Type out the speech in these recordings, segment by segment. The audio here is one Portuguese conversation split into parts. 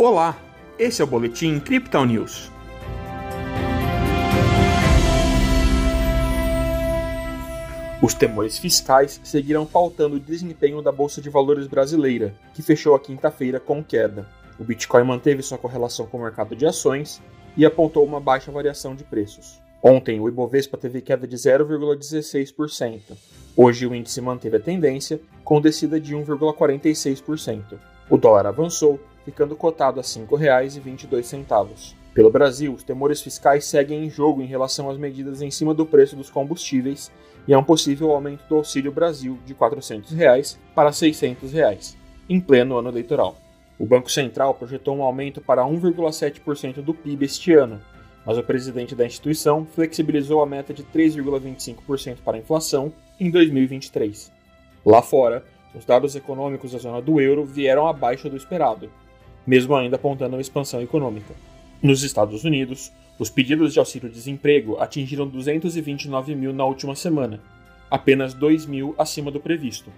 Olá, esse é o Boletim Crypto News. Os temores fiscais seguirão pautando o desempenho da Bolsa de Valores brasileira, que fechou a quinta-feira com queda. O Bitcoin manteve sua correlação com o mercado de ações e apontou uma baixa variação de preços. Ontem, o Ibovespa teve queda de 0,16%. Hoje, o índice manteve a tendência, com descida de 1,46%. O dólar avançou ficando cotado a R$ 5,22. Pelo Brasil, os temores fiscais seguem em jogo em relação às medidas em cima do preço dos combustíveis e a um possível aumento do Auxílio Brasil de 400 reais para 600 reais, em pleno ano eleitoral. O Banco Central projetou um aumento para 1,7% do PIB este ano, mas o presidente da instituição flexibilizou a meta de 3,25% para a inflação em 2023. Lá fora, os dados econômicos da zona do euro vieram abaixo do esperado, mesmo ainda apontando uma expansão econômica. Nos Estados Unidos, os pedidos de auxílio-desemprego atingiram 229 mil na última semana, apenas 2 mil acima do previsto.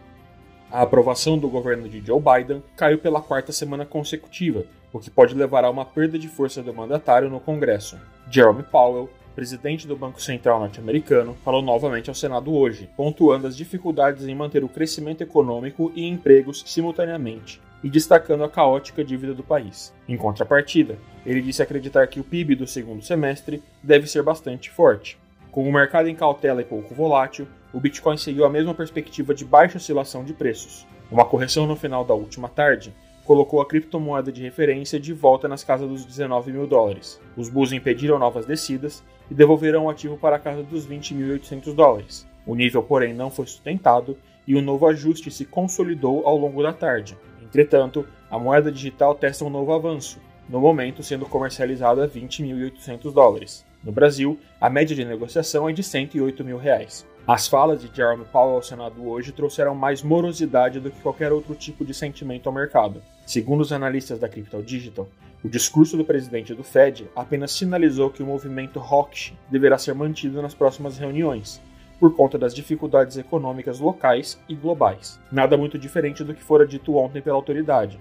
A aprovação do governo de Joe Biden caiu pela quarta semana consecutiva, o que pode levar a uma perda de força do mandatário no Congresso. Jerome Powell, presidente do Banco Central norte-americano, falou novamente ao Senado hoje, pontuando as dificuldades em manter o crescimento econômico e empregos simultaneamente, e destacando a caótica dívida do país. Em contrapartida, ele disse acreditar que o PIB do segundo semestre deve ser bastante forte. Com o mercado em cautela e pouco volátil, o Bitcoin seguiu a mesma perspectiva de baixa oscilação de preços. Uma correção no final da última tarde colocou a criptomoeda de referência de volta nas casas dos 19 mil dólares. Os bulls impediram novas descidas e devolverão o ativo para a casa dos 20.800 dólares. O nível, porém, não foi sustentado e o novo ajuste se consolidou ao longo da tarde. Entretanto, a moeda digital testa um novo avanço, no momento sendo comercializada a 20.800 dólares. No Brasil, a média de negociação é de 108 mil reais. As falas de Jerome Powell ao Senado hoje trouxeram mais morosidade do que qualquer outro tipo de sentimento ao mercado. Segundo os analistas da Crypto Digital, o discurso do presidente do Fed apenas sinalizou que o movimento hawkish deverá ser mantido nas próximas reuniões, por conta das dificuldades econômicas locais e globais. Nada muito diferente do que fora dito ontem pela autoridade.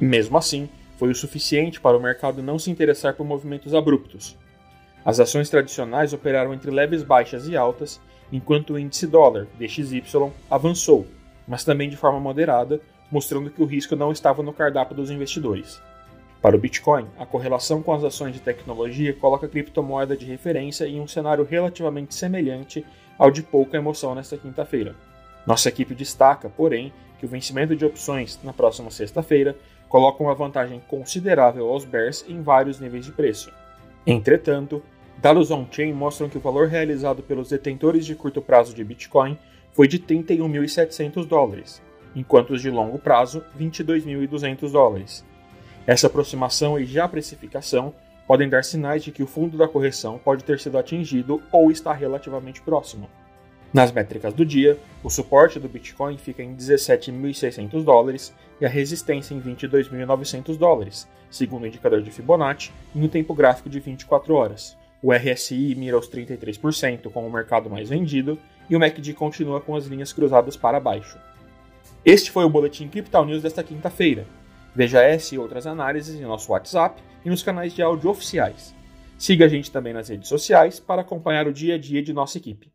Mesmo assim, foi o suficiente para o mercado não se interessar por movimentos abruptos. As ações tradicionais operaram entre leves baixas e altas, enquanto o índice dólar, DXY, avançou, mas também de forma moderada, mostrando que o risco não estava no cardápio dos investidores. Para o Bitcoin, a correlação com as ações de tecnologia coloca a criptomoeda de referência em um cenário relativamente semelhante ao de pouca emoção nesta quinta-feira. Nossa equipe destaca, porém, que o vencimento de opções na próxima sexta-feira coloca uma vantagem considerável aos bears em vários níveis de preço. Entretanto, dados on-chain mostram que o valor realizado pelos detentores de curto prazo de Bitcoin foi de 31.700 dólares, enquanto os de longo prazo, 22.200 dólares. Essa aproximação e já precificação podem dar sinais de que o fundo da correção pode ter sido atingido ou está relativamente próximo. Nas métricas do dia, o suporte do Bitcoin fica em 17.600 dólares e a resistência em 22.900 dólares, segundo o indicador de Fibonacci, em um tempo gráfico de 24 horas. O RSI mira os 33% com o mercado mais vendido e o MACD continua com as linhas cruzadas para baixo. Este foi o Boletim Crypto News desta quinta-feira. Veja essa e outras análises em nosso WhatsApp e nos canais de áudio oficiais. Siga a gente também nas redes sociais para acompanhar o dia a dia de nossa equipe.